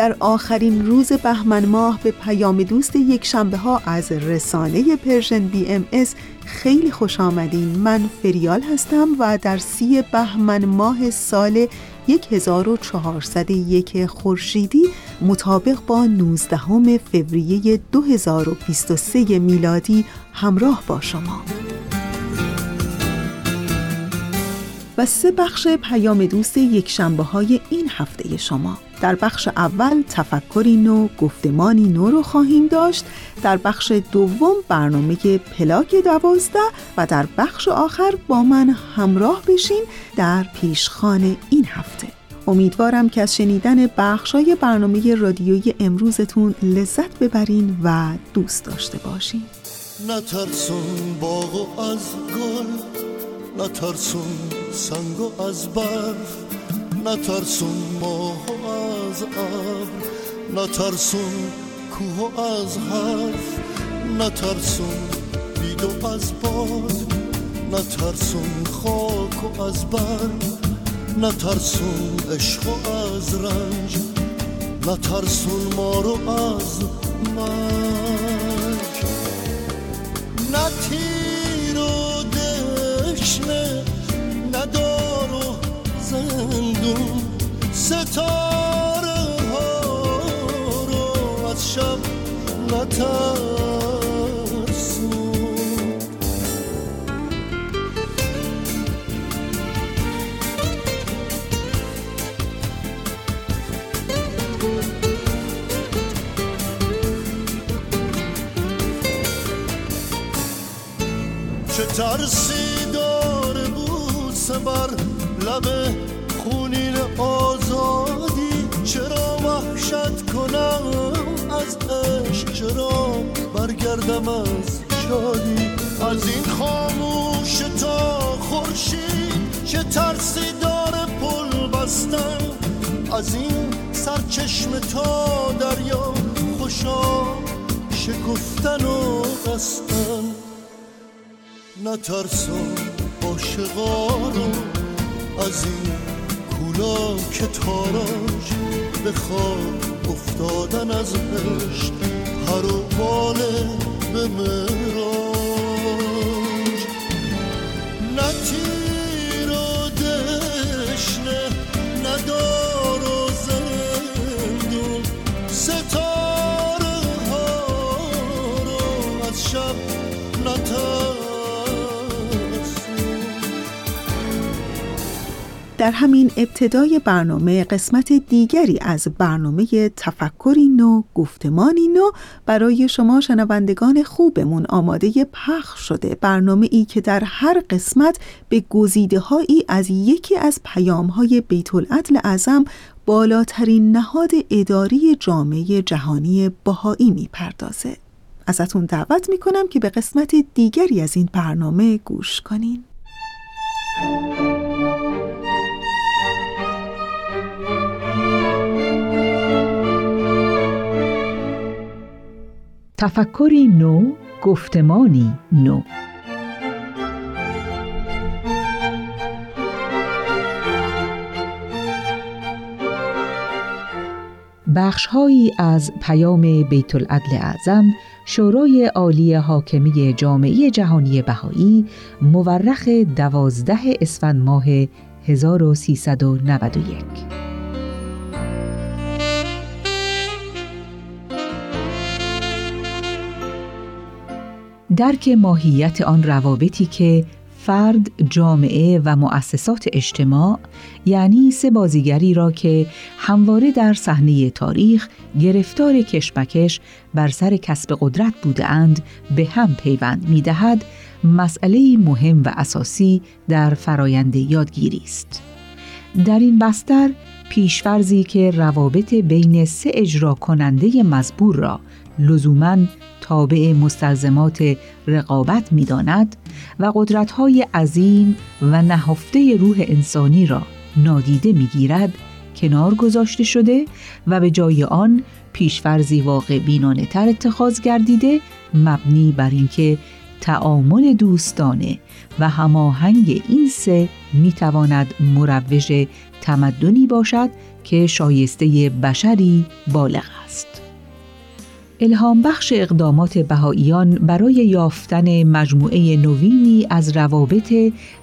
در آخرین روز بهمن ماه به پیام دوست یک شنبه ها از رسانه Persian BMS خیلی خوش آمدین. من فریال هستم و در سی بهمن ماه سال 1401 خورشیدی مطابق با 19 فوریه 2023 میلادی همراه با شما. و سه بخش پیام دوست یک شنبه های این هفته شما. در بخش اول تفکری نو گفتمانی نو رو خواهیم داشت در بخش دوم برنامه پلاک دوازده و در بخش آخر با من همراه بشین در پیشخان این هفته. امیدوارم که از شنیدن بخشای برنامه رادیویی امروزتون لذت ببرین و دوست داشته باشین. نترسون باغ از گل نترسون سنگ از برف. نترسون ماه از ابر نترسون کوه از حرف نترسون بید از باد نترسون خاک و از برگ نترسون عشق و از رنج نترسون ما رو از مرگ. نتیر و دشنه و زندون ستاره ها رو از شب چه ترسی داره بود سبر لب خونین آزادی چرا وحشت کنم از عشق؟ چرا برگردم از شادی؟ از این خاموش تا خورشید چه ترسی داره پل بستن از این سرچشم تا دریا خوشا شکفتن و قستن نترسان عاشقا رو از این که تاراج به خواب افتادن از عشق هر و به مراج در همین ابتدای برنامه قسمت دیگری از برنامه تفکری نو گفتمانی نو برای شما شنوندگان خوبمون آماده پخش شده. برنامه ای که در هر قسمت به گزیده هایی از یکی از پیام های بیت العدل اعظم بالاترین نهاد اداری جامعه جهانی بهایی می‌پردازه. ازتون دعوت می‌کنم که به قسمت دیگری از این برنامه گوش کنین. تفکری نو گفتمانی نو. بخشهایی از پیام بیت العدل اعظم شورای عالی حاکمی جامعه جهانی بهایی مورخ دوازده اسفند ماه 1391 درک ماهیت آن روابطی که فرد، جامعه و مؤسسات اجتماع یعنی سه بازیگری را که همواره در صحنه تاریخ گرفتار کشمکش بر سر کسب قدرت بودند به هم پیوند می دهد مسئله مهم و اساسی در فرایند یادگیری است. در این بستر پیشفرزی که روابط بین سه اجرا کننده مزبور را لزوماً تابع مستلزمات رقابت می داند و قدرت‌های عظیم و نهفته روح انسانی را نادیده می گیرد کنار گذاشته شده و به جای آن پیشفرزی واقع بینانه تر اتخاذ گردیده مبنی بر اینکه تعامل دوستانه و هماهنگ این سه می تواند مروج تمدنی باشد که شایسته بشری بالغ است. الهام بخش اقدامات بهاییان برای یافتن مجموعه نوینی از روابط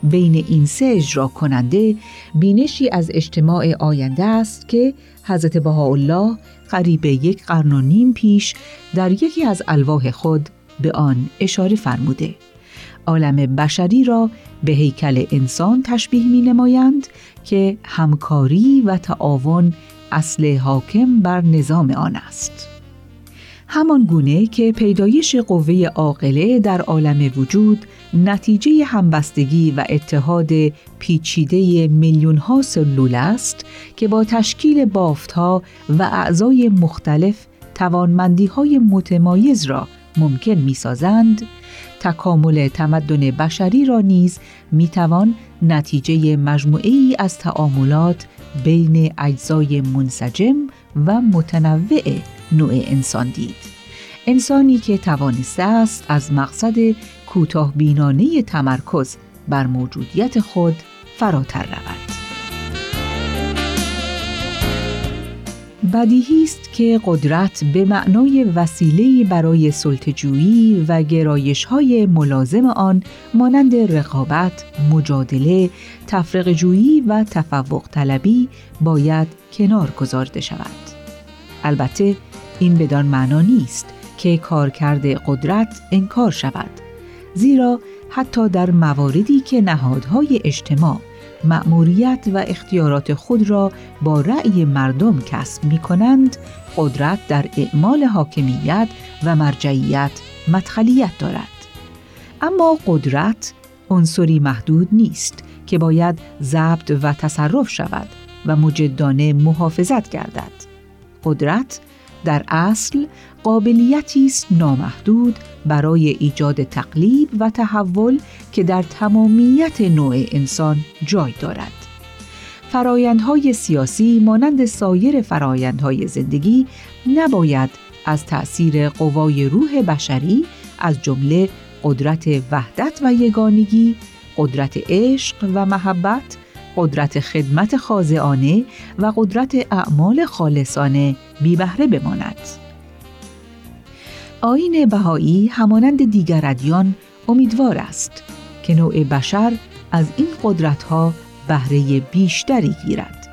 بین این سه اجرا کننده بینشی از اجتماع آینده است که حضرت بهاءالله قریب یک قرن و نیم پیش در یکی از الواح خود به آن اشاره فرموده. عالم بشری را به هیکل انسان تشبیه می نمایند که همکاری و تعاون اصل حاکم بر نظام آن است. همان گونه که پیدایش قوه عاقله در عالم وجود نتیجه همبستگی و اتحاد پیچیده میلیون ها سلول است که با تشکیل بافتها و اعضای مختلف توانمندی های متمایز را ممکن می سازند، تکامل تمدن بشری را نیز می توان نتیجه مجموعی از تعاملات بین اجزای منسجم و متنوع نوع انسان دید انسانی که توانسته است از مقصد کوتاه بینانه تمرکز بر موجودیت خود فراتر رود بدیهی است که قدرت به معنای وسیله برای سلطجویی و گرایش های ملازم آن مانند رقابت، مجادله، تفرق جویی و تفوق طلبی باید کنار گذارده شود. البته این بدان معنا نیست که کارکرد قدرت انکار شود زیرا حتی در مواردی که نهادهای اجتماع مأموریت و اختیارات خود را با رأی مردم کسب می کنند، قدرت در اعمال حاکمیت و مرجعیت مدخلیت دارد. اما قدرت عنصری محدود نیست که باید ضبط و تصرف شود و مجدانه محافظت گردد. قدرت در اصل قابلیتی است نامحدود برای ایجاد تقلیب و تحول که در تمامیت نوع انسان جای دارد. فرایندهای سیاسی مانند سایر فرایندهای زندگی نباید از تأثیر قوای روح بشری از جمله قدرت وحدت و یگانگی، قدرت عشق و محبت، قدرت خدمت خاضعانه و قدرت اعمال خالصانه بی بهره بماند. آین بهایی همانند دیگر ادیان امیدوار است که نوع بشر از این قدرتها بهره بیشتری گیرد.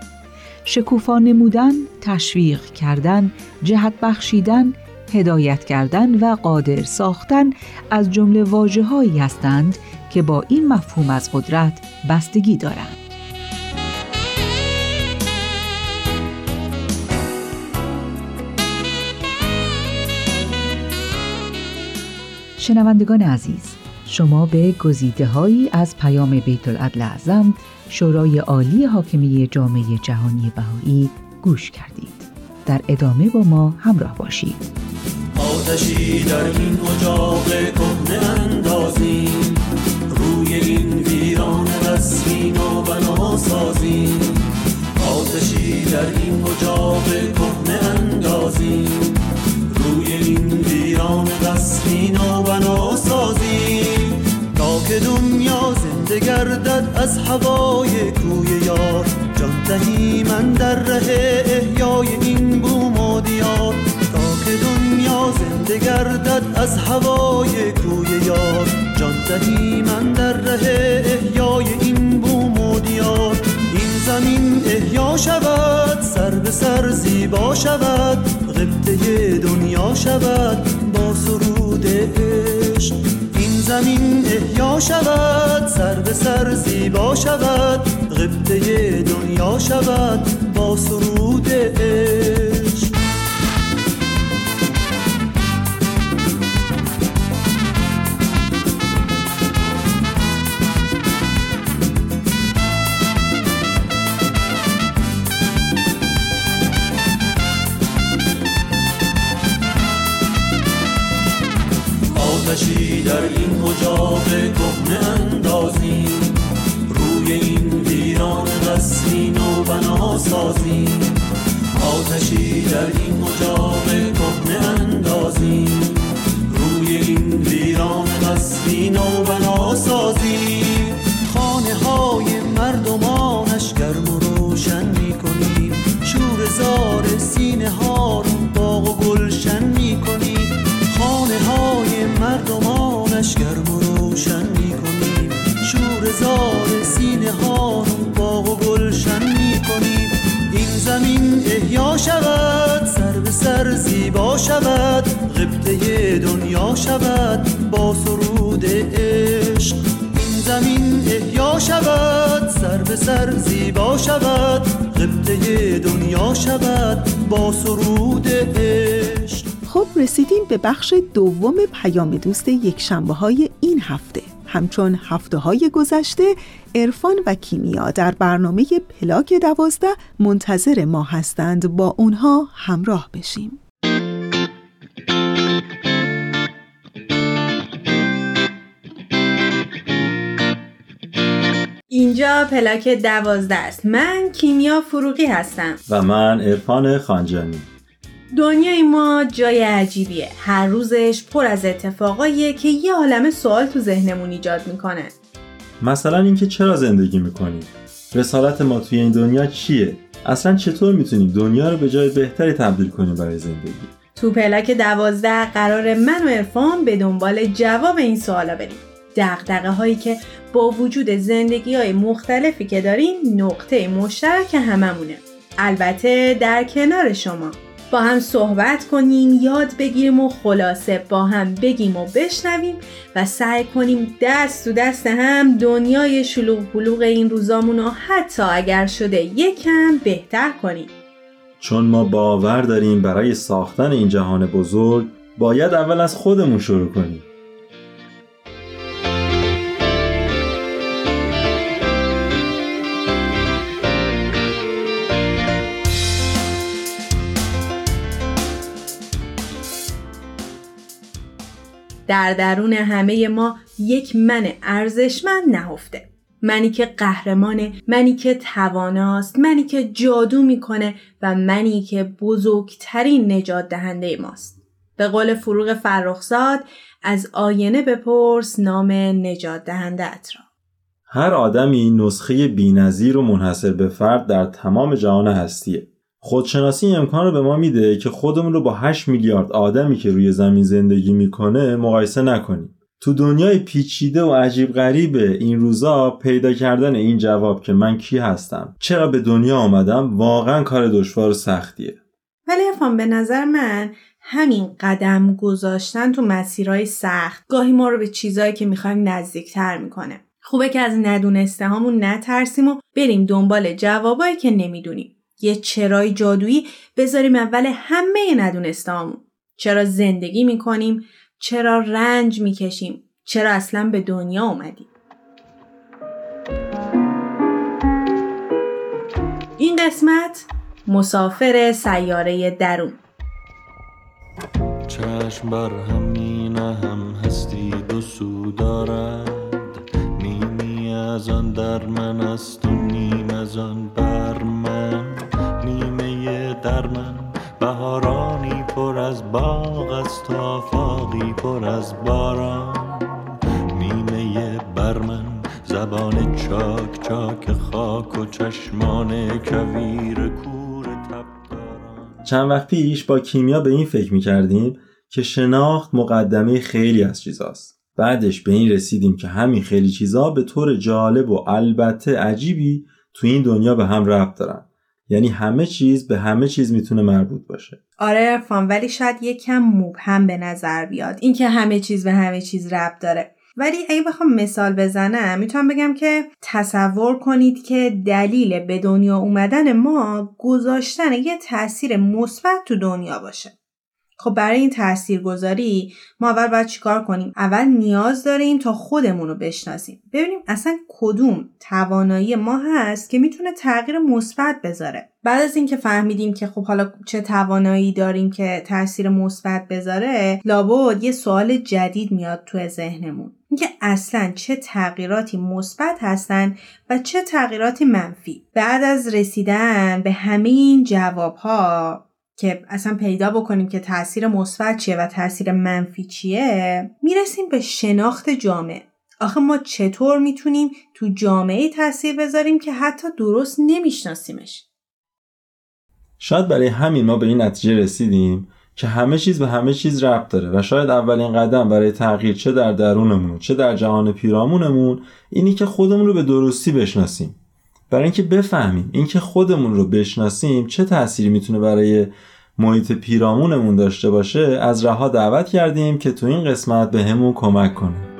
شکوفا نمودن، تشویق کردن، جهت بخشیدن، هدایت کردن و قادر ساختن از جمله واجه هستند که با این مفهوم از قدرت بستگی دارند. شنوندگان عزیز شما به گزیده هایی از پیام بیت العدل اعظم شورای عالی حاکمی جامعه جهانی بهایی گوش کردید. در ادامه با ما همراه باشید. آتشی در این اجاق کهنه اندازیم. روی این ویران رسمین و بنا سازیم. آتشی در این اجاق بنا سازیم تا که دنیا زنده گردد از هوای کوی یار. جان دهی من در ره احیای این بوم و دیار. تا که دنیا زنده گردد از هوای کوی یار. جان دهی من در ره احیای این بوم و دیار. احیا شود سر به سر زیبا شود. غبطه دنیا شود با سرود عشق این زمین احیا شود سر به سر زیبا شود غبطه دنیا شود با سرود عشق. شود سر به سر زیبا شود غبطه دنیا شود با سرود عشق این زمین احیا شود سر به سر زیبا شود غبطه دنیا شود با سرود عشق. خب رسیدیم به بخش دوم پیام دوست یک شنبه های این هفته. همچون هفته های گذشته عرفان و کیمیا در برنامه پلاک دوازده منتظر ما هستند. با اونها همراه بشیم. اینجا پلاک دوازده است. من کیمیا فروغی هستم. و من عرفان خانجانی. دنیای ما جای عجیبیه. هر روزش پر از اتفاقاییه که یه عالم سوال تو ذهنمون ایجاد می‌کنه. مثلا اینکه چرا زندگی می‌کنیم رسالت ما توی این دنیا چیه؟ اصلا چطور می‌تونیم دنیا رو به جای بهتری تبدیل کنیم برای زندگی؟ تو پلاک دوازده قرار من و عرفان به دنبال جواب این سوالا بریم. دقدقه هایی که با وجود زندگی های مختلفی که داریم نقطه مشترک هممونه. البته در کنار شما. با هم صحبت کنیم یاد بگیریم و خلاصه با هم بگیم و بشنویم و سعی کنیم دست تو دست هم دنیای شلوغ بلوغ این روزامون رو حتی اگر شده یکم بهتر کنیم. چون ما باور داریم برای ساختن این جهان بزرگ باید اول از خودمون شروع کنیم. در درون همه ما یک من ارزشمند نهفته. منی که قهرمانه منی که تواناست منی که جادو می‌کنه و منی که بزرگترین نجات دهنده ماست. به قول فروغ فرخزاد از آینه بپرس نام نجات دهنده را. هر آدمی نسخه بینظیر و منحصر به فرد در تمام جهان هستیه. خودشناسی این امکان رو به ما میده که خودمون رو با 8 میلیارد آدمی که روی زمین زندگی می‌کنه مقایسه نکنیم. تو دنیای پیچیده و عجیب غریبه این روزا پیدا کردن این جواب که من کی هستم؟ چرا به دنیا آمدم؟ واقعا کار دشوار و سختیه. ولی افهم به نظر من همین قدم گذاشتن تو مسیرهای سخت گاهی ما رو به چیزایی که می‌خوایم نزدیکتر می‌کنه. خوبه که از ندونسته هامون نترسیم و بریم دنبال جوابایی که نمی‌دونیم. یه چرای جادویی بذاریم اول همه ندونستامون. چرا زندگی می‌کنیم چرا رنج می‌کشیم چرا اصلا به دنیا اومدیم. این قسمت مسافر سیاره درون. چشم بر همین هم هستی دو سو دارد. نیمی از آن در من است و نیم از آن بر من. در من. بهارانی پر از باغ است و آفاقی پر از باران. نیمه بر من زبان چاک چاک خاک و چشمان کویر کور تبداران. چند وقت پیش با کیمیا به این فکر می‌کردیم که شناخت مقدمه خیلی از چیزاست. بعدش به این رسیدیم که همین خیلی چیزا به طور جالب و البته عجیبی تو این دنیا به هم ربط دارن. یعنی همه چیز به همه چیز می‌تونه مربوط باشه. آره ارفان ولی شاید یکم مبهم به نظر بیاد. اینکه همه چیز به همه چیز ربط داره. ولی اگه بخوام مثال بزنم می‌تونم بگم که تصور کنید که دلیل به دنیا اومدن ما گذاشتن یه تاثیر مثبت تو دنیا باشه. خب برای این تاثیرگذاری ما اول باید چیکار کنیم؟ اول نیاز داریم تا خودمون رو بشناسیم. ببینیم اصلا کدوم توانایی ما هست که می‌تونه تغییر مثبت بذاره. بعد از اینکه فهمیدیم که خب حالا چه توانایی داریم که تاثیر مثبت بذاره لابد یه سوال جدید میاد تو ذهنمون. اینکه اصلا چه تغییراتی مثبت هستن و چه تغییراتی منفی. بعد از رسیدن به همه این جوابها که اصلا پیدا بکنیم که تاثیر مثبت چیه و تاثیر منفی چیه می‌رسیم به شناخت جامعه. آخه ما چطور می‌تونیم تو جامعه تاثیر بذاریم که حتی درست نمیشناسیمش؟ شاید برای همین ما به این نتیجه رسیدیم که همه چیز به همه چیز ربط داره و شاید اولین قدم برای تغییر چه در درونمون چه در جهان پیرامونمون اینی که خودمون رو به درستی بشناسیم. برای اینکه بفهمیم اینکه خودمون رو بشناسیم چه تأثیری می‌تونه برای محیط پیرامونمون داشته باشه از رها دعوت کردیم که تو این قسمت به کمک کنه.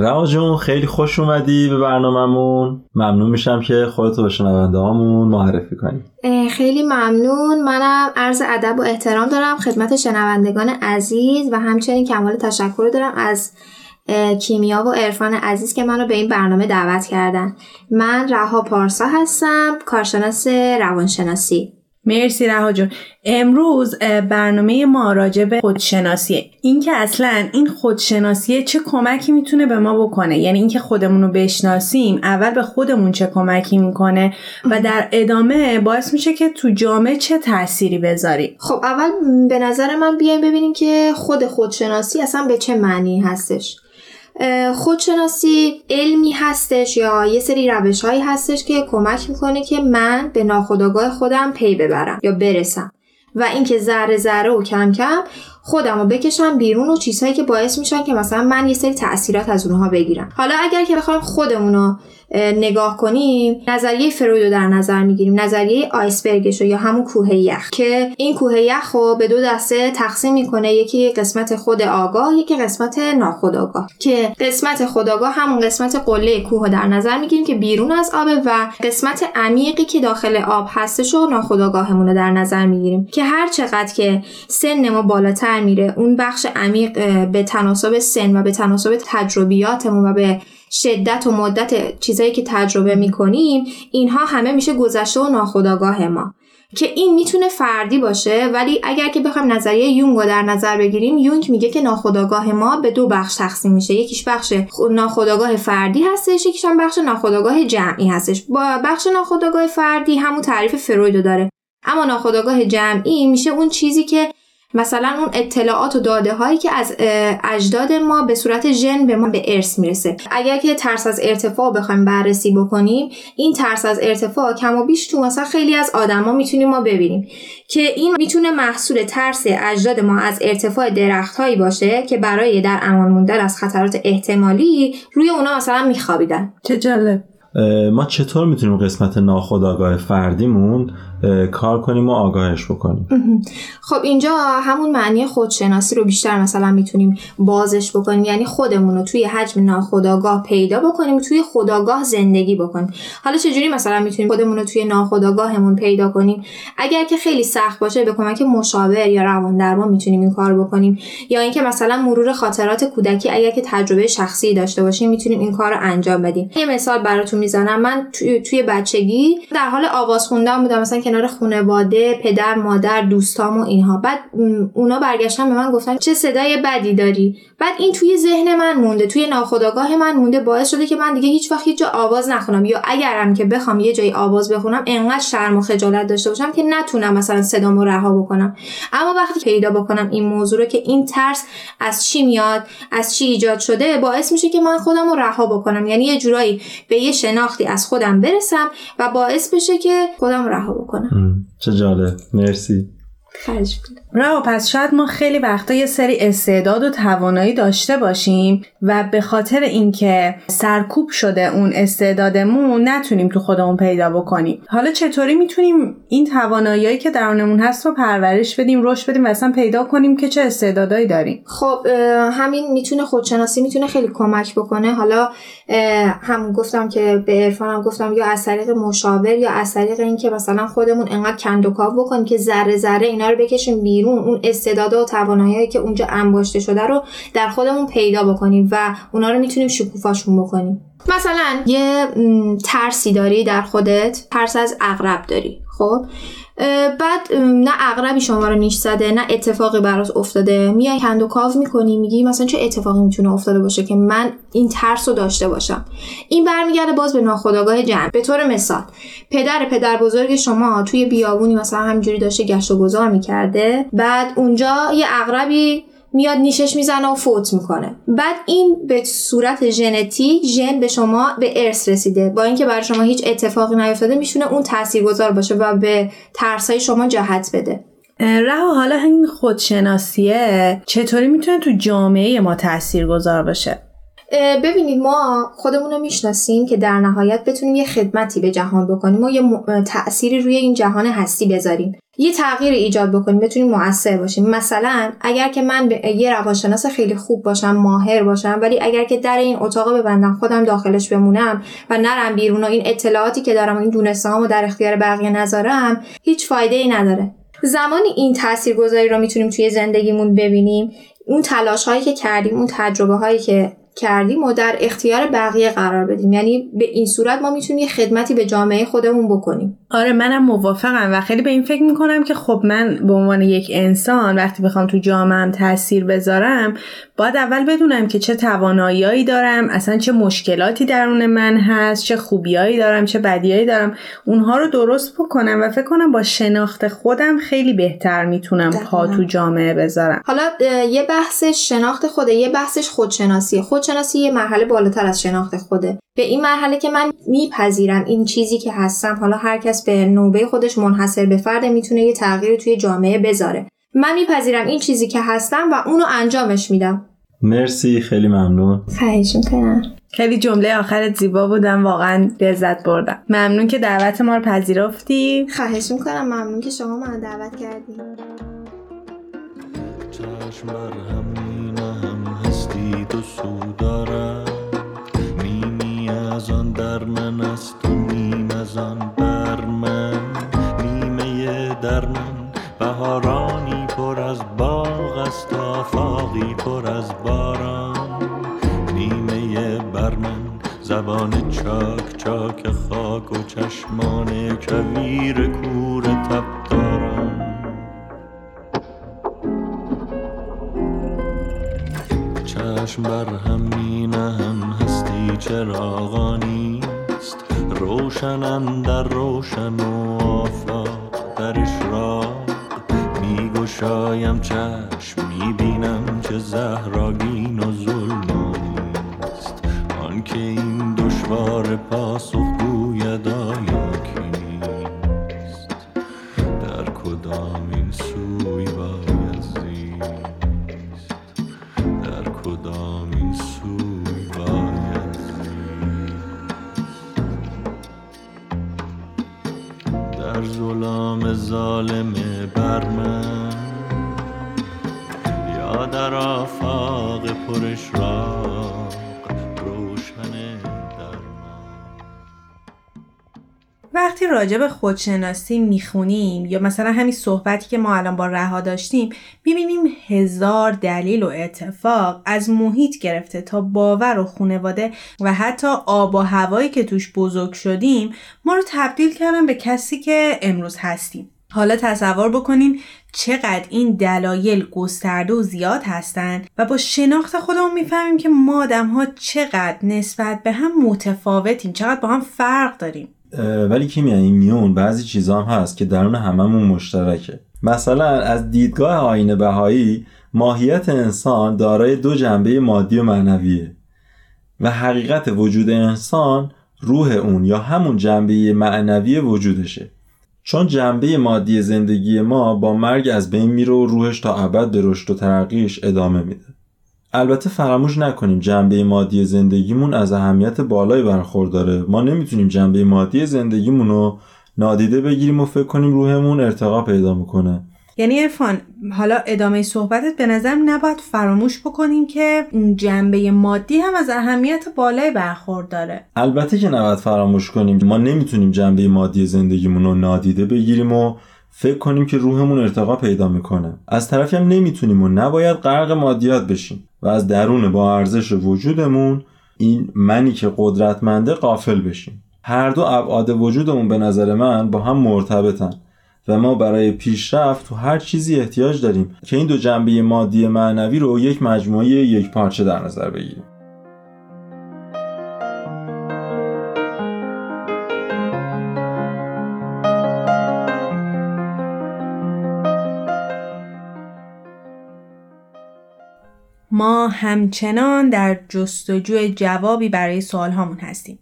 رها جون خیلی خوش اومدی به برنامهمون. ممنون میشم که خودتو به شنونده هامون معرفی کنی. خیلی ممنون. منم عرض ادب و احترام دارم خدمت شنوندگان عزیز و همچنین کمال تشکر دارم از کیمیا و عرفان عزیز که منو به این برنامه دعوت کردن. من رها پارسا هستم کارشناس روانشناسی. مرسی رها جون. امروز برنامه ما راجع به خودشناسیه. اینکه اصلا این خودشناسیه چه کمکی می‌تونه به ما بکنه؟ یعنی اینکه خودمون رو بشناسیم اول به خودمون چه کمکی می‌کنه و در ادامه باعث میشه که تو جامعه چه تأثیری بذاری؟ خب اول به نظر من بیایم ببینیم که خود خودشناسی اصلا به چه معنی هستش. خودشناسی علمی هستش یا یه سری روش هایی هستش که کمک می‌کنه که من به ناخودآگاه خودم پی ببرم یا برسم. و اینکه ذره ذره و کم کم خودم رو بکشم بیرون و چیزهایی که باعث میشن که مثلا من یه سری تاثیرات از اونها بگیرم. حالا اگر که بخوایم خودمون رو نگاه کنیم نظریه فروید رو در نظر می‌گیریم نظریه آیسبرگش یا همون کوه یخ که این کوه یخ رو به دو دسته تقسیم می‌کنه یکی قسمت خود آگاه یکی قسمت ناخودآگاه که قسمت خودآگاه همون قسمت قله کوه در نظر می‌گیریم که بیرون از آبه و قسمت عمیقی که داخل آب هستش و ناخودآگاهمون رو در نظر می‌گیریم. که هر چقدر که سن ما بالاتر میره اون بخش عمیق به تناسب سن و به تناسب تجربیاتمون و به شدت و مدت چیزایی که تجربه می‌کنیم اینها همه میشه گذشته و ناخودآگاه ما. که این می‌تونه فردی باشه ولی اگر که بخوایم نظریه یونگ رو در نظر بگیریم یونگ میگه که ناخودآگاه ما به دو بخش تقسیم میشه. یکیش بخش ناخودآگاه فردی هستش یکیش هم بخش ناخودآگاه جمعی هستش. با بخش ناخودآگاه فردی همون تعریف فروید داره. اما ناخودآگاه جمعی میشه اون چیزی که مثلا اون اطلاعات و داده هایی که از اجداد ما به صورت ژن به ما به ارث می‌رسه. اگر که ترس از ارتفاع بخوایم بررسی بکنیم این ترس از ارتفاع کم و بیش تو مثلا خیلی از آدما می‌تونیم ما ببینیم که این می‌تونه محصول ترس اجداد ما از ارتفاع درخت هایی باشه که برای در امان موندن از خطرات احتمالی روی اونا مثلا میخوابیدن. چه جالب. ما چطور می‌تونیم قسمت ناخودآگاه فردیمون کار کنیم و آگاهش بکنیم. خب اینجا همون معنی خودشناسی رو بیشتر مثلا می‌تونیم بازش بکنیم. یعنی خودمون رو توی حجم ناخودآگاه پیدا بکنیم توی خداگاه زندگی بکنیم. حالا چجوری مثلا می‌تونیم خودمون رو توی ناخودآگاهمون پیدا کنیم؟ اگر که خیلی سخت باشه به کمک مشاور یا روان درمان می‌تونیم این کار بکنیم. یا اینکه مثلا مرور خاطرات کودکی اگر که تجربه شخصی داشته باشیم می‌تونیم این کار رو انجام بدیم. یه مثال براتون می‌زنم. من توی, توی بچگی در حال آواز خوندن بودم. مثلا کنار خانواده پدر مادر دوستام و اینها. بعد اونا برگشتن به من گفتن چه صدای بدی داری؟ بعد این توی ذهن من مونده توی ناخودآگاه من مونده باعث شده که من دیگه هیچ وقت هیچ جا آواز نخونم. یا اگرم که بخوام یه جایی آواز بخونم انقدر شرم و خجالت داشته باشم که نتونم مثلا صدامو رها بکنم. اما وقتی پیدا بکنم این موضوع رو که این ترس از چی میاد از چی ایجاد شده باعث میشه که من خودم رو رها بکنم. یعنی یه جورایی به یه شناختی از خودم برسم و باعث بشه که خودم رها بکنم. چه جالب. مرسی. خرج رها پس شاید ما خیلی وقتا یه سری استعداد و توانایی داشته باشیم و به خاطر اینکه سرکوب شده اون استعدادمون نتونیم تو خودمون پیدا بکنیم. حالا چطوری می‌تونیم این توانایی که درونمون هست رو پرورش بدیم رشد بدیم و اصلا پیدا کنیم که چه استعدادایی داریم؟ خب همین می‌تونه خودشناسی می‌تونه خیلی کمک بکنه. حالا هم گفتم که به عرفانم گفتم یا از طریق مشاور یا از طریق اینکه مثلا خودمون انقدر کندوکاو بکنیم که ذره ذره اینا رو بکشیم بیرون. اون استعدادها و توانایی که اونجا انباشته شده رو در خودمون پیدا بکنیم و اونا رو می‌تونیم شکوفاشون بکنیم. مثلا یه ترسی داری در خودت ترس از اغرب داری خب؟ بعد نه اغربی شما رو نیش زده نه اتفاقی برات افتاده. میای هند و کاو می‌کنی میگی مثلا چه اتفاقی می‌تونه افتاده باشه که من این ترس رو داشته باشم؟ این برمیگرده باز به ناخودآگاه جمع. به طور مثال پدر پدر بزرگ شما توی بیابونی مثلا همینجوری داشته گشت و گذار می‌کرده بعد اونجا یه اغربی میاد نیشش می‌زنه و فوت می‌کنه. بعد این به صورت ژنتیک ژن به شما به ارث رسیده. با اینکه برای شما هیچ اتفاقی نیفتاده می‌تونه اون تاثیرگذار باشه و به ترسای شما جهت بده. رها حالا این خودشناسیه چطوری می‌تونه تو جامعه ما تاثیرگذار باشه؟ ببینید ما خودمون رو می‌شناسیم که در نهایت بتونیم یه خدمتی به جهان بکنیم و یه تأثیری روی این جهان هستی بذاریم. یه تغییر ایجاد بکنیم بتونیم موثر باشیم. مثلا اگر که من به یه روانشناس خیلی خوب باشم ماهر باشم ولی اگر که در این اتاق ببندم خودم داخلش بمونم و نرم بیرون و این اطلاعاتی که دارم و این دونسته رو در اختیار بقیه نذارم هیچ فایده ای نداره. زمانی این تاثیرگذاری رو می‌تونیم توی زندگیمون ببینیم. اون تلاش هایی که کردیم اون تجربه هایی که کردیم و در اختیار بقیه قرار بدیم. یعنی به این صورت ما می‌تونیم یه خدمتی به جامعه خودمون بکنیم. آره منم موافقم و خیلی به این فکر می‌کنم که خب من به عنوان یک انسان وقتی بخوام تو جامعهم تاثیر بذارم باید اول بدونم که چه تواناییایی دارم اصلا چه مشکلاتی درون من هست چه خوبیایی دارم چه بدیایی دارم. اونها رو درست بکنم و فکر کنم با شناخت خودم خیلی بهتر می‌تونم پا تو جامعه بذارم. حالا یه بحثش شناخت خوده یه بحثش خودشناسی. خودشناسی یه مرحله بالاتر از شناخت خوده. به این مرحله که من میپذیرم این چیزی که هستم حالا هر کس به نوبه خودش منحصر به فرد می‌تونه یه تغییر توی جامعه بذاره. من میپذیرم این چیزی که هستم و اونو انجامش میدم. مرسی خیلی ممنون. خواهش می‌کنم. خیلی جمله آخرت زیبا بودم واقعا لذت بردم. ممنون که دعوت ما رو پذیرفتی. خواهش می‌کنم. ممنون که شما من دعوت کردی. تو سو دارد. نیمی از آن در من است و نیم از آن بر من. نیمه در من بهارانی پر از باغ است آفاقی پر از باران. نیمه بر من زبان چاک چاک خاک و چشمان کویر کور تب چشم بر هم می نهم هستی چراغانی است. روشنم در روشن و آفاق در اشراق می گشایم چشم می بینم چه زهراگین و ظلمانی است آنکه این دشوار پاسخ در ظلام ظالم بر من یا در آفاق پرش روشن وقتی راجع به خودشناسی می‌خونیم یا مثلا همین صحبتی که ما الان با رها داشتیم می‌بینیم هزار دلیل و اتفاق از محیط گرفته تا باور و خانواده و حتی آب و هوایی که توش بزرگ شدیم ما رو تبدیل کردن به کسی که امروز هستیم. حالا تصور بکنین چقدر این دلایل گسترده و زیاد هستند و با شناخت خودمون می‌فهمیم که ما آدم ها چقدر نسبت به هم متفاوتیم چقدر با هم فرق داریم. ولی کیمیا این میون بعضی چیزا هم هست که درون هممون مشترکه. مثلا از دیدگاه آینه بهایی ماهیت انسان دارای دو جنبه مادی و معنویه و حقیقت وجود انسان روح اون یا همون جنبه معنوی وجودشه. چون جنبه مادی زندگی ما با مرگ از بین میره و روحش تا ابد به رشد و ترقیش ادامه میده. البته فراموش نکنیم جنبه مادی زندگیمون از اهمیت بالایی برخورداره. ما نمی‌تونیم جنبه مادی زندگیمون رو نادیده بگیریم و فکر کنیم روحمون ارتقا پیدا می‌کنه. یعنی ارفان حالا ادامه صحبتت به نظرم نباید فراموش بکنیم که اون جنبه مادی هم از اهمیت بالای برخورداره. البته که نباید فراموش کنیم. ما نمی‌تونیم جنبه مادی زندگیمون رو نادیده بگیریم و فکر کنیم که روحمون ارتقا پیدا می‌کنه. از طرفی هم نمی‌تونیم و نباید غرق مادیات بشیم. و از درون با ارزش وجودمون این منی که قدرتمنده قافل بشیم. هر دو ابعاد وجودمون به نظر من با هم مرتبطن و ما برای پیشرفت تو هر چیزی احتیاج داریم که این دو جنبه مادی معنوی رو یک مجموعه یک پارچه در نظر بگیریم. ما همچنان در جستجوی جوابی برای سوال هامون هستیم.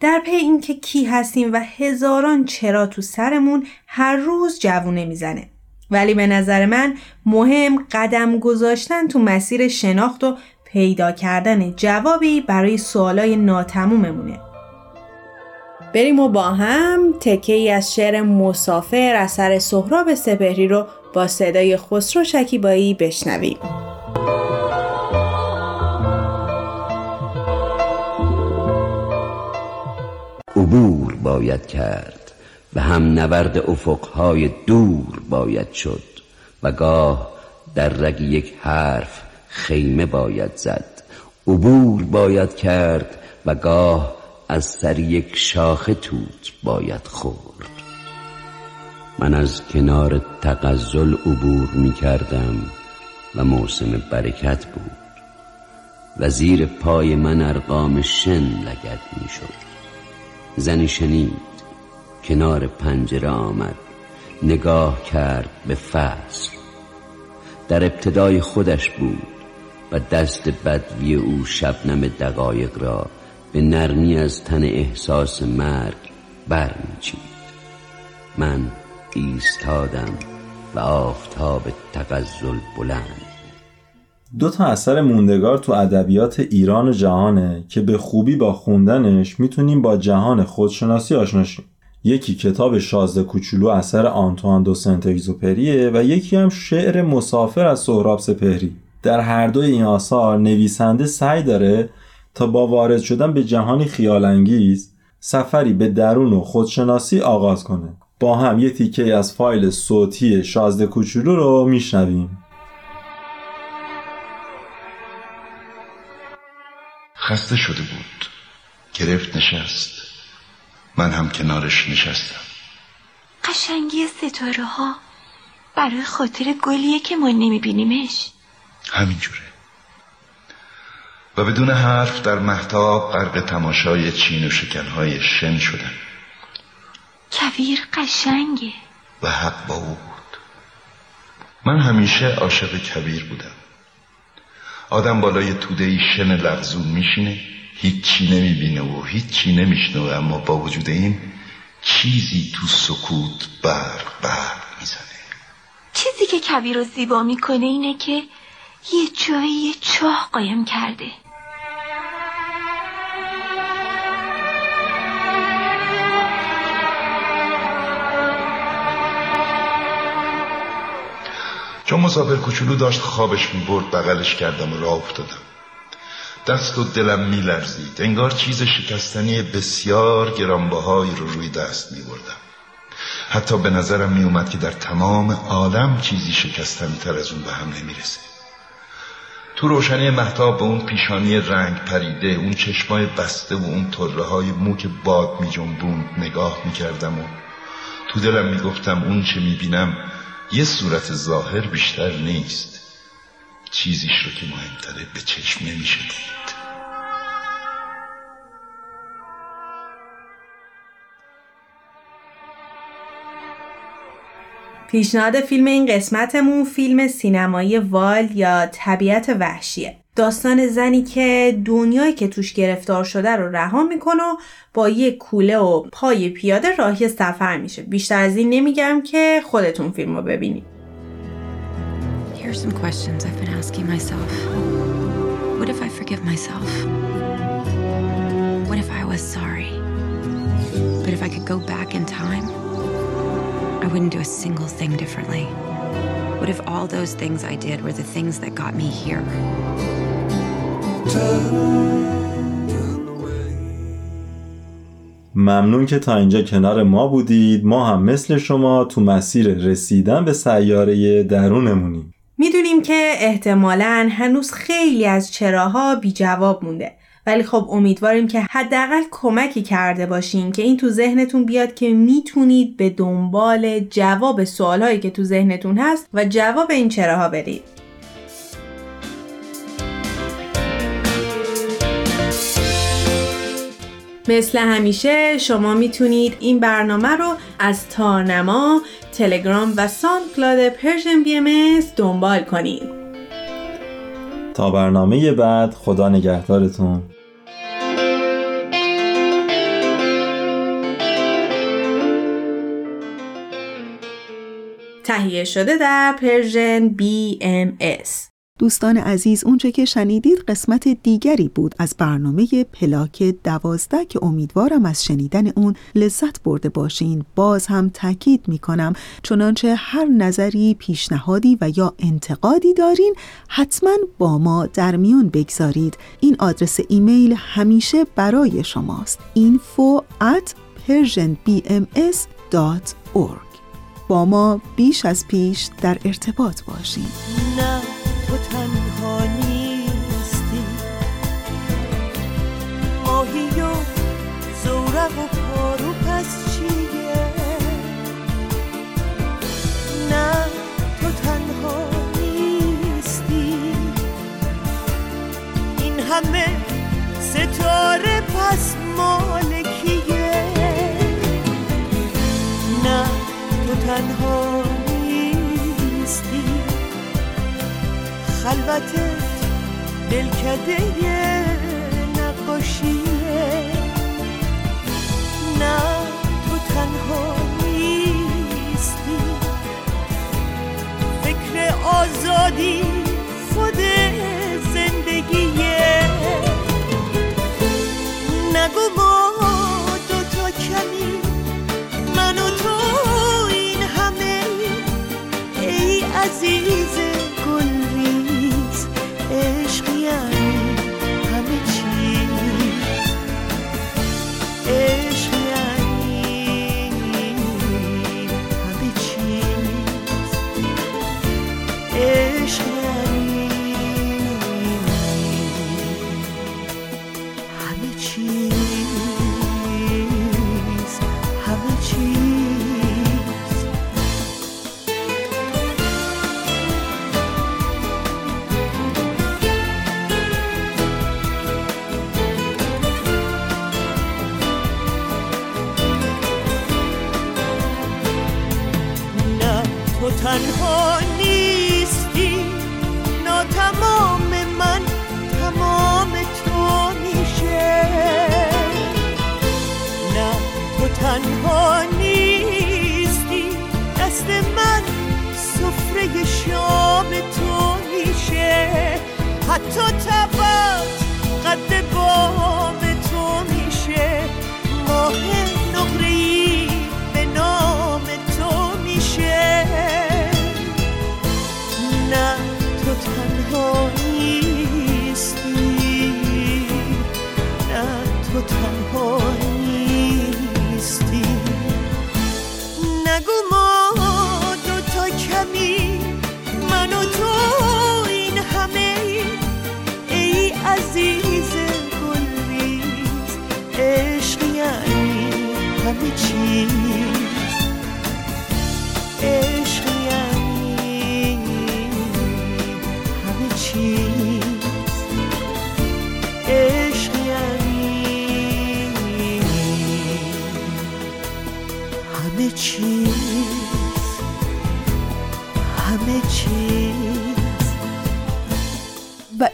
در پی اینکه کی هستیم و هزاران چرا تو سرمون هر روز جوونه می‌زنه. ولی به نظر من مهم قدم گذاشتن تو مسیر شناخت و پیدا کردن جوابی برای سوالای ناتموممونه. بریم و با هم تکه ای از شعر مسافر اثر سهراب سپهری رو با صدای خسرو شکیبایی بشنویم. عبور باید کرد و هم نورد افقهای دور باید شد و گاه در رگ یک حرف خیمه باید زد. عبور باید کرد و گاه از سر یک شاخه توت باید خورد. من از کنار تغزل عبور می کردم و موسم برکت بود. و زیر پای من ارقام شن لگد می شد. زنی شنید کنار پنجره آمد نگاه کرد به فصل. در ابتدای خودش بود و دست بدوی او شبنم دقایق را به نرمی از تن احساس مرگ برمیچید. من ایستادم و آفتاب تغزل بلند دو تا اثر موندگار تو ادبیات ایران و جهانه که به خوبی با خوندنش می‌تونیم با جهان خودشناسی آشنا شیم. یکی کتاب شازده کوچولو اثر آنتوان دو سنت و یکی هم شعر مسافر از سهراب سپهری. در هر دوی این آثار نویسنده سعی داره تا با وارد شدن به جهانی خیالانگیز سفری به درون و خودشناسی آغاز کنه. با هم یه تیکه از فایل صوتی شازده کوچولو رو میشنویم. خسته شده بود. گرفت نشست. من هم کنارش نشستم. قشنگی ستاره ها برای خاطر گلیه که ما نمیبینیمش. همینجوره. و بدون حرف در محتاب غرق تماشای چین و شکنهای شن شدم. کویر قشنگه. و حق با او بود. من همیشه عاشق کویر بودم. آدم بالای توده شن لغزون میشینه هیچی نمی‌بینه و هیچی نمیشنوه اما با وجود این چیزی تو سکوت برق برق می‌زنه. چیزی که کویر رو زیبا می‌کنه اینه که یه جایی یه چاه قایم کرده. چون مسافر کوچولو داشت خوابش می‌برد بغلش کردم و راه افتادم. دست و دلم میلرزید. انگار چیز شکستنی بسیار گرانبهایی رو روی دست میبردم. حتی به نظرم میومد که در تمام عالم چیزی شکستنی تر از اون به هم نمی‌رسه. تو روشنی محتاب به اون پیشانی رنگ پریده اون چشمای بسته و اون طره های مو که باد می جنبوند نگاه می کردم و تو دلم می گفتم اون چه می بینم یه صورت ظاهر بیشتر نیست. چیزیش رو که مهمتره به چشم نمیشه دید. پیشنهاد فیلم این قسمتمون فیلم سینمایی والد یا طبیعت وحشیه. داستان زنی که دنیایی که توش گرفتار شده رو رها می‌کنه و با یه کوله و پای پیاده راهی سفر میشه. بیشتر از این نمیگم که خودتون فیلم رو ببینید. I wouldn't do a single thing differently. What if all those things I did were the things that got me here? ممنون که تا اینجا کنار ما بودید. ما هم مثل شما تو مسیر رسیدن به سیاره درونمونیم. می‌دونیم که احتمالا هنوز خیلی از چراها بی جواب مونده. ولی خب امیدواریم که حداقل کمکی کرده باشین که این تو ذهنتون بیاد که می‌تونید به دنبال جواب سوالهایی که تو ذهنتون هست و جواب این چراها برید مثل همیشه شما می‌تونید این برنامه رو از تارنما، تلگرام و SoundCloud Persian BMS دنبال کنید. تا برنامه بعد خدا نگهدارتون تهیه شده در Persian BMS دوستان عزیز اونچه که شنیدید قسمت دیگری بود از برنامه پلاک دوازده که امیدوارم از شنیدن اون لذت برده باشین. باز هم تاکید می‌کنم چنانچه هر نظری پیشنهادی و یا انتقادی دارین حتما با ما در میون بگذارید. این آدرس ایمیل همیشه برای شماست. info at persianbms.org با ما بیش از پیش در ارتباط باشین. نه. تو تنها نیستی. ماهی و زورق و پارو پس چیه؟ نه تو تنها نیستی. این همه ستاره پس مالکیه. نه تو تنها نیستی. خلوتت دلکده حتی تبت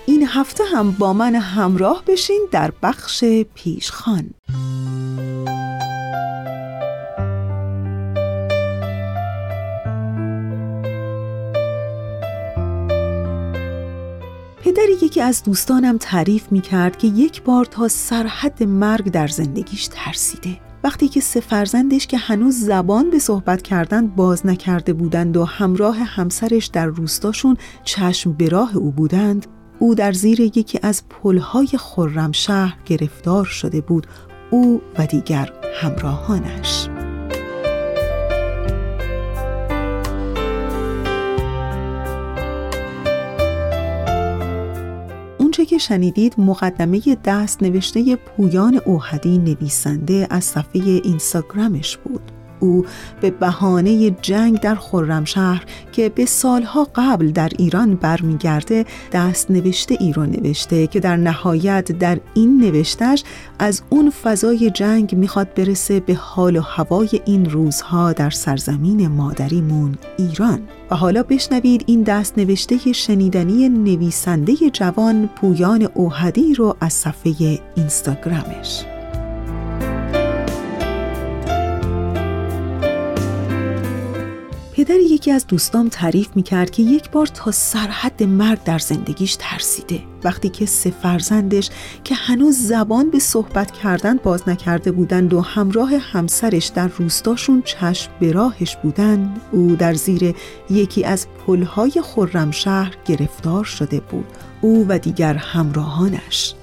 این هفته هم با من همراه بشین در بخش پیشخان. پدری یکی از دوستانم تعریف می کرد که یک بار تا سرحد مرگ در زندگیش ترسیده. وقتی که سه فرزندش که هنوز زبان به صحبت کردن باز نکرده بودند و همراه همسرش در روستاشون چشم به راه او بودند او در زیر یکی از پلهای خرمشهر گرفتار شده بود. او و دیگر همراهانش. اونچه که شنیدید مقدمه دست نوشته پویان اوهدی نویسنده از صفحه اینستاگرامش بود. او به بهانه جنگ در خرمشهر که به سالها قبل در ایران برمیگرده دست نوشته ای رو نوشته که در نهایت در این نوشتش از اون فضای جنگ می‌خواد برسه به حال و هوای این روزها در سرزمین مادریمون ایران. و حالا بشنوید این دست نوشته شنیدنی نویسنده جوان پویان اوهدی رو از صفحه اینستاگرامش. پدر یکی از دوستام تعریف می کرد که یک بار تا سرحد مرگ در زندگیش ترسیده. وقتی که سه فرزندش که هنوز زبان به صحبت کردن باز نکرده بودند و همراه همسرش در روستاشون چشم به راهش بودند او در زیر یکی از پلهای خرمشهر گرفتار شده بود. او و دیگر همراهانش.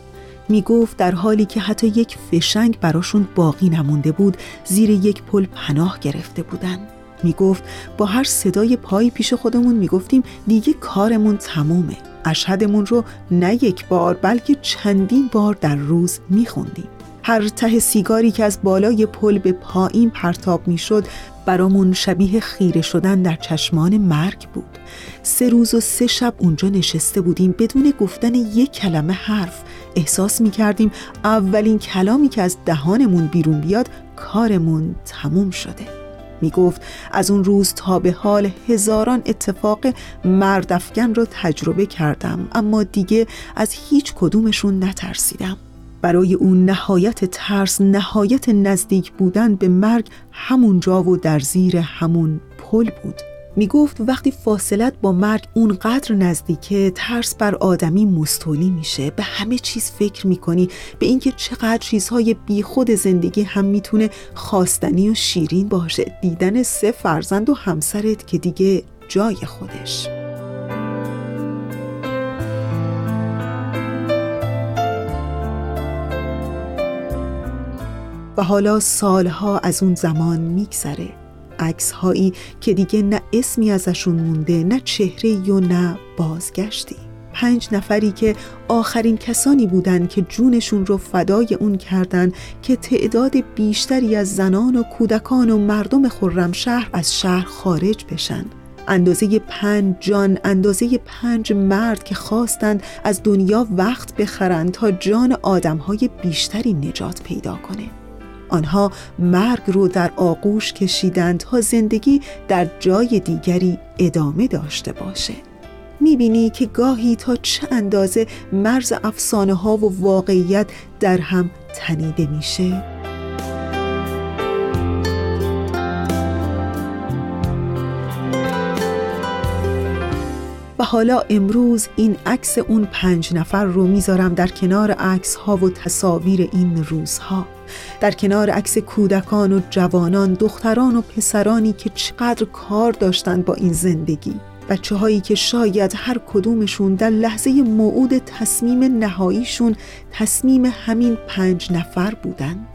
می گفت در حالی که حتی یک فشنگ براشون باقی نمونده بود زیر یک پل پناه گرفته بودند. می گفت با هر صدای پایی پیش خودمون می گفتیم دیگه کارمون تمومه. اشهدمون رو نه یک بار بلکه چندین بار در روز می خوندیم. هر ته سیگاری که از بالای پل به پایین پرتاب می شد برامون شبیه خیره شدن در چشمان مرگ بود. سه روز و سه شب اونجا نشسته بودیم بدون گفتن یک کلمه حرف. احساس می کردیم اولین کلامی که از دهانمون بیرون بیاد کارمون تموم شده. می گفت از اون روز تا به حال هزاران اتفاق مردفگن رو تجربه کردم اما دیگه از هیچ کدومشون نترسیدم. برای اون نهایت ترس نهایت نزدیک بودن به مرگ همون جا و در زیر همون پل بود. می گفت وقتی فاصلت با مرگ اونقدر نزدیکه ترس بر آدمی مستولی میشه. به همه چیز فکر می‌کنی به اینکه چقدر چیزهای بیخود زندگی هم می‌تونه خواستنی و شیرین باشه. دیدن سه فرزند و همسرت که دیگه جای خودش. و حالا سالها از اون زمان میگذره. عکس هایی که دیگه نه اسمی ازشون مونده نه چهره و نه بازگشتی. پنج نفری که آخرین کسانی بودند که جونشون رو فدای اون کردن که تعداد بیشتری از زنان و کودکان و مردم خرمشهر از شهر خارج بشن. اندازه پنج جان اندازه پنج مرد که خواستند از دنیا وقت بخرند تا جان آدمهای بیشتری نجات پیدا کنه. آنها مرگ رو در آغوش کشیدند تا زندگی در جای دیگری ادامه داشته باشه. می‌بینی که گاهی تا چه اندازه مرز افسانه ها و واقعیت در هم تنیده میشه؟ و حالا امروز این عکس اون پنج نفر رو می‌ذارم در کنار عکس ها و تصاویر این روزها. در کنار عکس کودکان و جوانان دختران و پسرانی که چقدر کار داشتند با این زندگی. بچه هایی که شاید هر کدومشون در لحظه موعود تصمیم نهاییشون تصمیم همین پنج نفر بودن.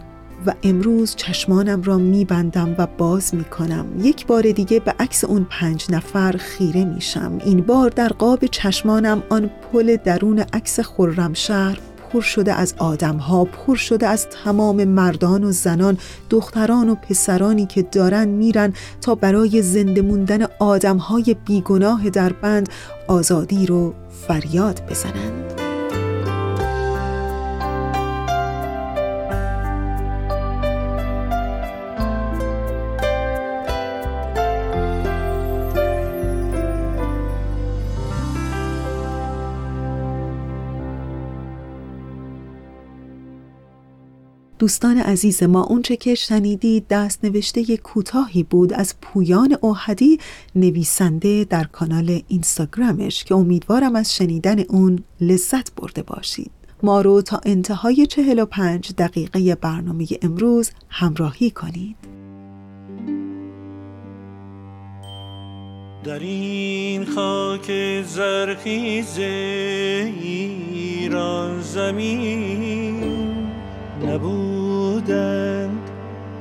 و امروز چشمانم را میبندم و باز می‌کنم. یک بار دیگه به عکس اون پنج نفر خیره میشم. این بار در قاب چشمانم آن پل درون عکس خرمشهر پر شده از آدم ها پر شده از تمام مردان و زنان دختران و پسرانی که دارن میرن تا برای زنده موندن آدم های بیگناه در بند آزادی رو فریاد بزنند. دوستان عزیز ما اونچه که شنیدید دست نوشته کوتاهی بود از پویان اوهدی نویسنده در کانال اینستاگرامش که امیدوارم از شنیدن اون لذت برده باشید. ما رو تا انتهای 45 دقیقه برنامه امروز همراهی کنید. در این خاک زرخیز ایران زمین نبودند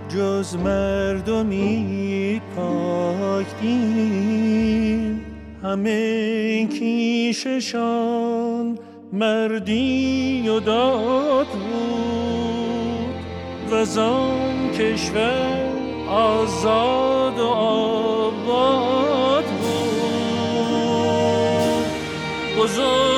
جز مردمی پاک دین همه کیششان مردی و داد بود. و زان کشور آزاد و آباد بود. بزرگی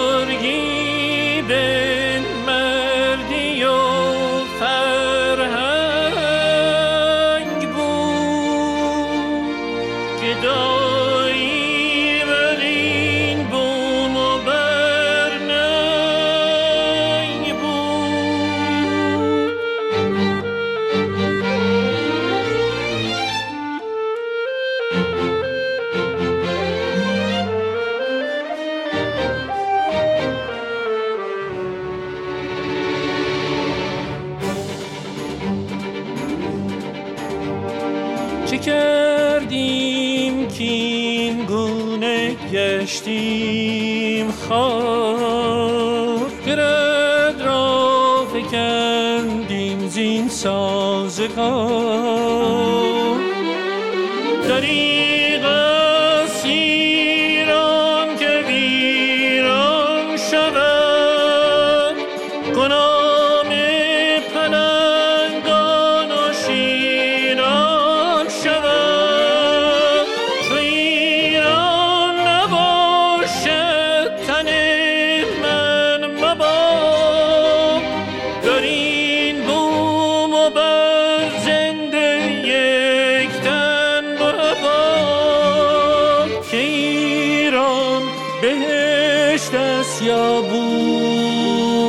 است یا بوستان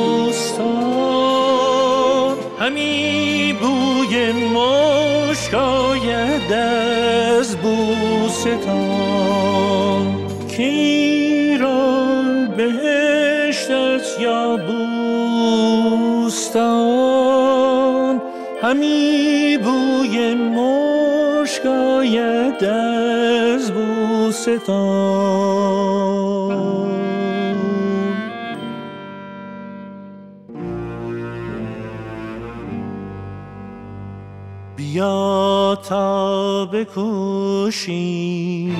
همی بوی مشک آید از بوستان. که ایران بهشت است یا بوستان؟ همی بوی مشک آید از بوستان. تا بکوشیم.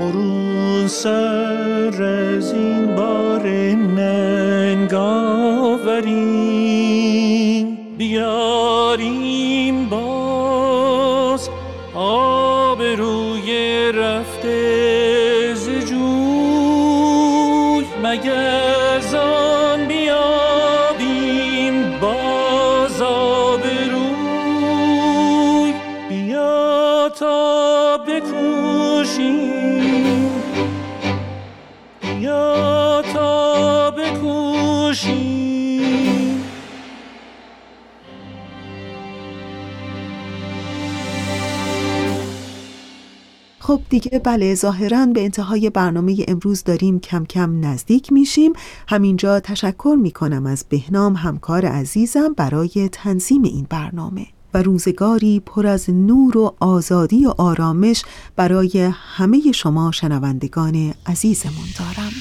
برون سر از این بار ننگ بکوشیم خب دیگه بله ظاهرا به انتهای برنامه امروز داریم کم کم نزدیک میشیم. همینجا تشکر می‌کنم از بهنام همکار عزیزم برای تنظیم این برنامه. و روزگاری پر از نور و آزادی و آرامش برای همه شما شنوندگان عزیزمون دارم.